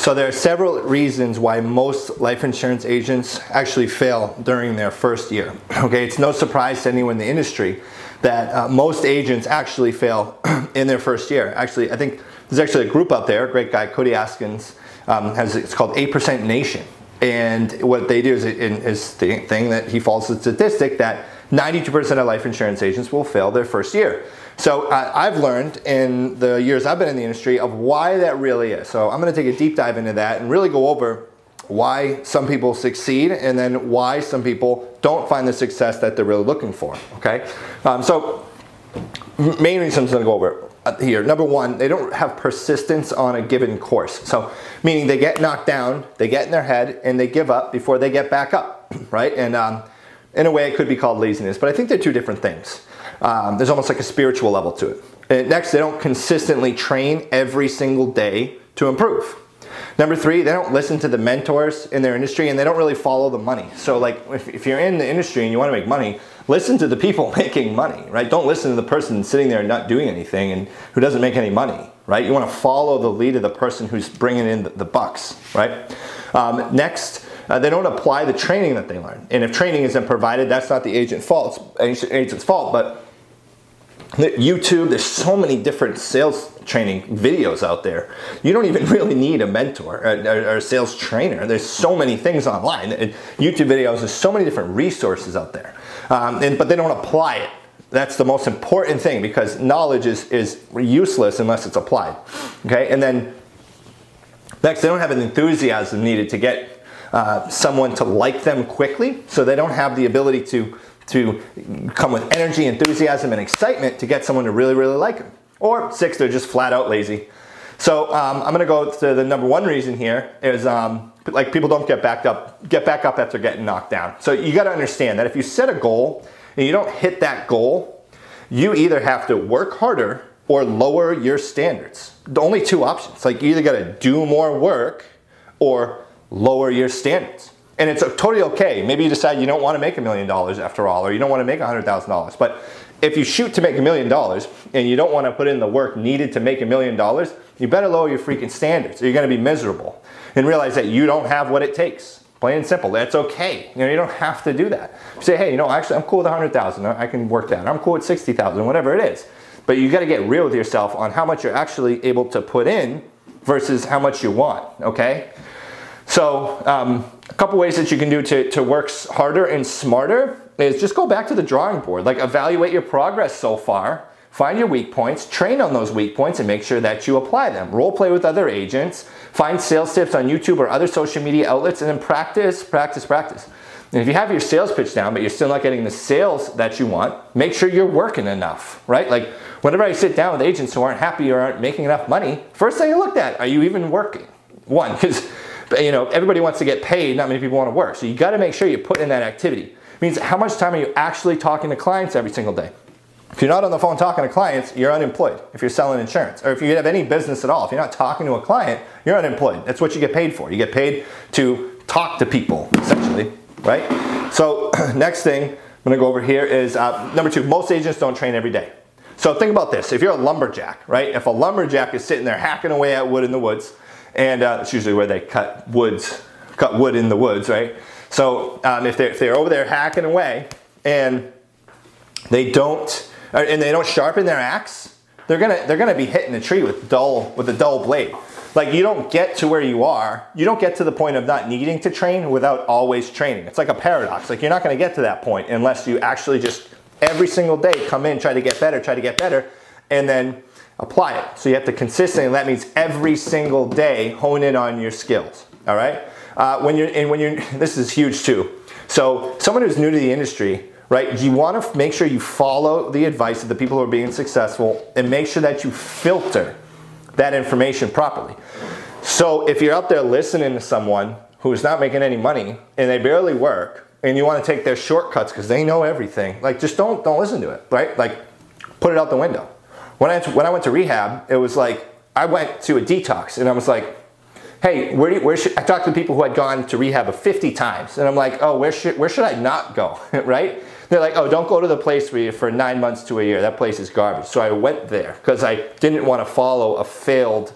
So there are several reasons why most life insurance agents actually fail during their first year. Okay, it's no surprise to anyone in the industry that uh, most agents actually fail in their first year. Actually, I think there's actually a group out there, a great guy, Cody Askins, um, has it's called 8% Nation. And what they do is, is the thing that he follows the statistic that 92% of life insurance agents will fail their first year. So uh, I've learned in the years I've been in the industry of why that really is. So I'm going to take a deep dive into that and really go over why some people succeed and then why some people don't find the success that they're really looking for. Okay, um, so main reasons I'm going to go over uh, here. Number one, they don't have persistence on a given course. So meaning they get knocked down, they get in their head, and they give up before they get back up, right? And um, in a way, it could be called laziness, but I think they're two different things. Um, there's almost like a spiritual level to it. And next, they don't consistently train every single day to improve. Number three, they don't listen to the mentors in their industry and they don't really follow the money. So, like, if, if you're in the industry and you want to make money, listen to the people making money, right? Don't listen to the person sitting there not doing anything and who doesn't make any money, right? You want to follow the lead of the person who's bringing in the, the bucks, right? Um, next, uh, they don't apply the training that they learn. And if training isn't provided, that's not the agent fault, agent's fault, but YouTube, there's so many different sales training videos out there. You don't even really need a mentor or, a sales trainer. There's so many things online. YouTube videos, there's so many different resources out there. Um, and, but they don't apply it. That's the most important thing because knowledge is, is useless unless it's applied. Okay, and then next, they don't have an enthusiasm needed to get uh, someone to like them quickly, so they don't have the ability to to come with energy, enthusiasm, and excitement to get someone to really, really like them. Or six, they're just flat out lazy. So um, I'm to go to the number one reason here is um, like people don't get backed up, get back up after getting knocked down. So you got to understand that if you set a goal and you don't hit that goal, you either have to work harder or lower your standards. The only two options. Like you either got to do more work or lower your standards. And it's totally okay. Maybe you decide you don't want to make a million dollars after all, or you don't want to make a $100,000. But if you shoot to make a million dollars and you don't want to put in the work needed to make a million dollars, you better lower your freaking standards or you're going to be miserable. And realize that you don't have what it takes. Plain and simple. That's okay. You know, you don't have to do that. You say, hey, you know, actually, I'm cool with 100,000. I can work that. I'm cool with 60,000, whatever it is. But you got to get real with yourself on how much you're actually able to put in versus how much you want. Okay. So um, a couple ways that you can do to, to work harder and smarter is just go back to the drawing board. Like evaluate your progress so far, find your weak points, train on those weak points and make sure that you apply them. Role play with other agents, find sales tips on YouTube or other social media outlets and then practice, practice, practice. And if you have your sales pitch down, but you're still not getting the sales that you want, make sure you're working enough, right? Like whenever I sit down with agents who aren't happy or aren't making enough money, first thing I look at, are you even working? One, because you know, everybody wants to get paid, not many people want to work. So you got to make sure you put in that activity. It means how much time are you actually talking to clients every single day? If you're not on the phone talking to clients, you're unemployed if you're selling insurance. Or if you have any business at all, if you're not talking to a client, you're unemployed. That's what you get paid for. You get paid to talk to people, essentially, right? So, next thing I'm gonna go over here is uh, number two, most agents don't train every day. So, think about this if you're a lumberjack, right? If a lumberjack is sitting there hacking away at wood in the woods, and uh, it's usually where they cut woods, cut wood in the woods, right? So um, if, they're, if they're over there hacking away and they don't, and they don't sharpen their axe, they're gonna they're gonna be hitting the tree with dull with a dull blade. Like you don't get to where you are, you don't get to the point of not needing to train without always training. It's like a paradox. Like you're not gonna get to that point unless you actually just every single day come in, try to get better, try to get better, and then apply it. So you have to consistently, that means every single day, hone in on your skills. All right? Uh, when you're, and when you're, this is huge too. So someone who's new to the industry, right, you want to make sure you follow the advice of the people who are being successful and make sure that you filter that information properly. So if you're out there listening to someone who's not making any money and they barely work and you want to take their shortcuts because they know everything, like just don't don't listen to it, right? Like put it out the window. When I, when I went to rehab, it was like, I went to a detox and I was like, hey, where, you, where should, I talked to people who had gone to rehab 50 times and I'm like, oh, where should, where should I not go, right? They're like, oh, don't go to the place where you, for nine months to a year. That place is garbage. So I went there because I didn't want to follow a failed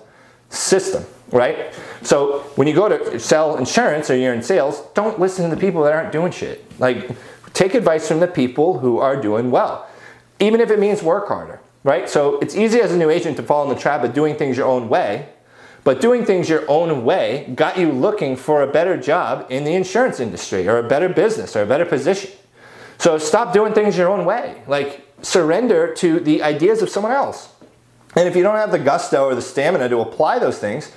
system, right? So when you go to sell insurance or you're in sales, don't listen to the people that aren't doing shit. Like, take advice from the people who are doing well, even if it means work harder, right? So it's easy as a new agent to fall in the trap of doing things your own way, but doing things your own way got you looking for a better job in the insurance industry or a better business or a better position. So stop doing things your own way. Like surrender to the ideas of someone else. And if you don't have the gusto or the stamina to apply those things,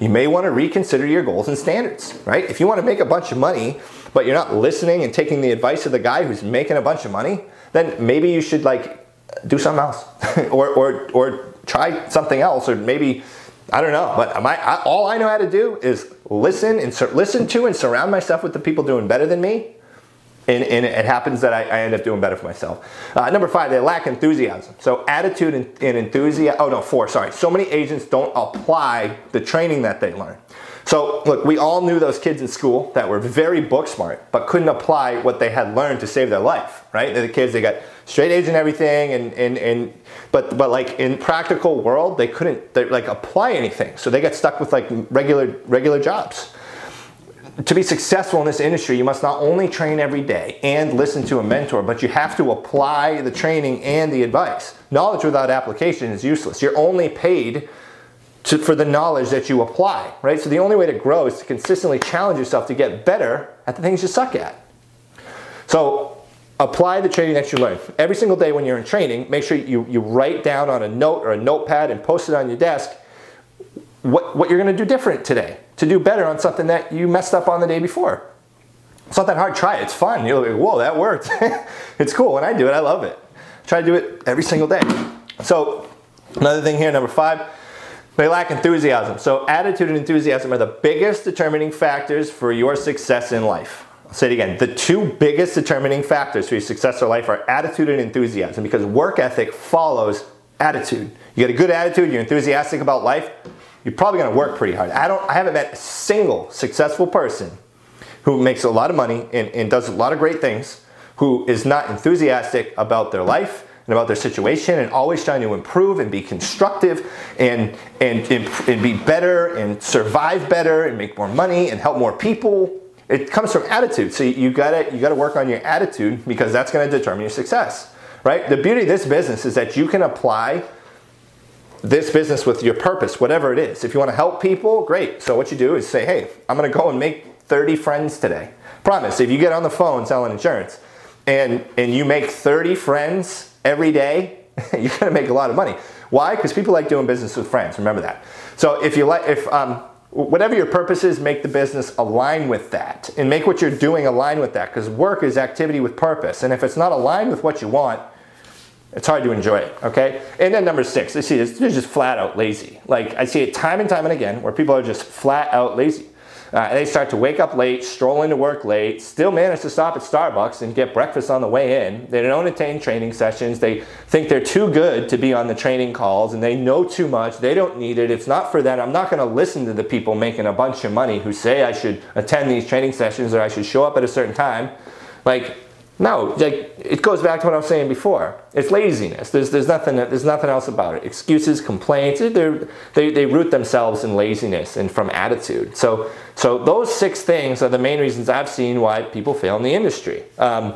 you may want to reconsider your goals and standards, right? If you want to make a bunch of money, but you're not listening and taking the advice of the guy who's making a bunch of money, then maybe you should like do something else or, or, or try something else or maybe I don't know, but I, all I know how to do is listen and sur- listen to and surround myself with the people doing better than me. And, and it happens that I, I, end up doing better for myself. Uh, number five, they lack enthusiasm. So attitude and, and enthusiasm. Oh no, four. Sorry. So many agents don't apply the training that they learn. So look, we all knew those kids in school that were very book smart, but couldn't apply what they had learned to save their life, right? The kids, they got straight A's and everything, and, and, and but, but like in practical world, they couldn't they, like apply anything. So they got stuck with like regular, regular jobs. To be successful in this industry, you must not only train every day and listen to a mentor, but you have to apply the training and the advice. Knowledge without application is useless. You're only paid to, for the knowledge that you apply, right? So the only way to grow is to consistently challenge yourself to get better at the things you suck at. So apply the training that you learn. Every single day when you're in training, make sure you, you write down on a note or a notepad and post it on your desk what, what you're gonna do different today to do better on something that you messed up on the day before. It's not that hard, try it, it's fun. You're like, whoa, that worked. it's cool, when I do it, I love it. Try to do it every single day. So another thing here, number five, they lack enthusiasm. So attitude and enthusiasm are the biggest determining factors for your success in life. I'll say it again. The two biggest determining factors for your success in life are attitude and enthusiasm because work ethic follows attitude. You get a good attitude, you're enthusiastic about life, you're probably gonna work pretty hard. I don't I haven't met a single successful person who makes a lot of money and, and does a lot of great things who is not enthusiastic about their life and about their situation and always trying to improve and be constructive and, and, and be better and survive better and make more money and help more people. It comes from attitude. So you gotta, you gotta work on your attitude because that's gonna determine your success, right? The beauty of this business is that you can apply this business with your purpose, whatever it is. If you wanna help people, great. So what you do is say, hey, I'm gonna go and make 30 friends today. Promise, if you get on the phone selling insurance and, and you make 30 friends every day, you're gonna make a lot of money. Why? Because people like doing business with friends. Remember that. So if you like, if um, whatever your purpose is, make the business align with that, and make what you're doing align with that. Because work is activity with purpose, and if it's not aligned with what you want, it's hard to enjoy it. Okay. And then number six, I see this. They're just flat out lazy. Like I see it time and time and again, where people are just flat out lazy. Uh, they start to wake up late, stroll into work late, still manage to stop at Starbucks and get breakfast on the way in. They don't attend training sessions. They think they're too good to be on the training calls and they know too much. They don't need it. It's not for that. I'm not going to listen to the people making a bunch of money who say I should attend these training sessions or I should show up at a certain time. Like, no, like it goes back to what I was saying before. It's laziness. There's, there's, nothing, there's nothing else about it. Excuses, complaints, they they, root themselves in laziness and from attitude. So, so those six things are the main reasons I've seen why people fail in the industry. Um,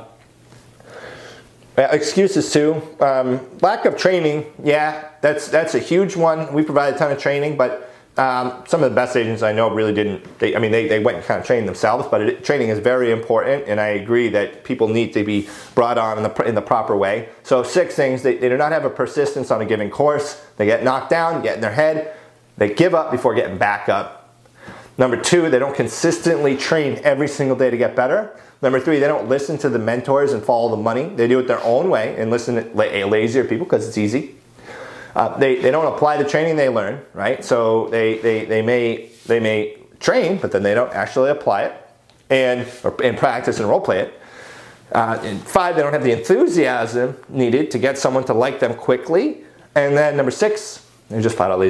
excuses too. Um, lack of training, yeah, that's, that's a huge one. We provide a ton of training, but um, some of the best agents I know really didn't, they, I mean, they, they went and kind of trained themselves, but it, training is very important, and I agree that people need to be brought on in the, in the proper way. So, six things they, they do not have a persistence on a given course, they get knocked down, get in their head, they give up before getting back up. Number two, they don't consistently train every single day to get better. Number three, they don't listen to the mentors and follow the money. They do it their own way and listen to lazier people because it's easy. Uh, they, they don't apply the training they learn, right? So they, they, they, may, they may train, but then they don't actually apply it and, or, and practice and role play it. Uh, and five, they don't have the enthusiasm needed to get someone to like them quickly. And then number six, they're just flat out lazy.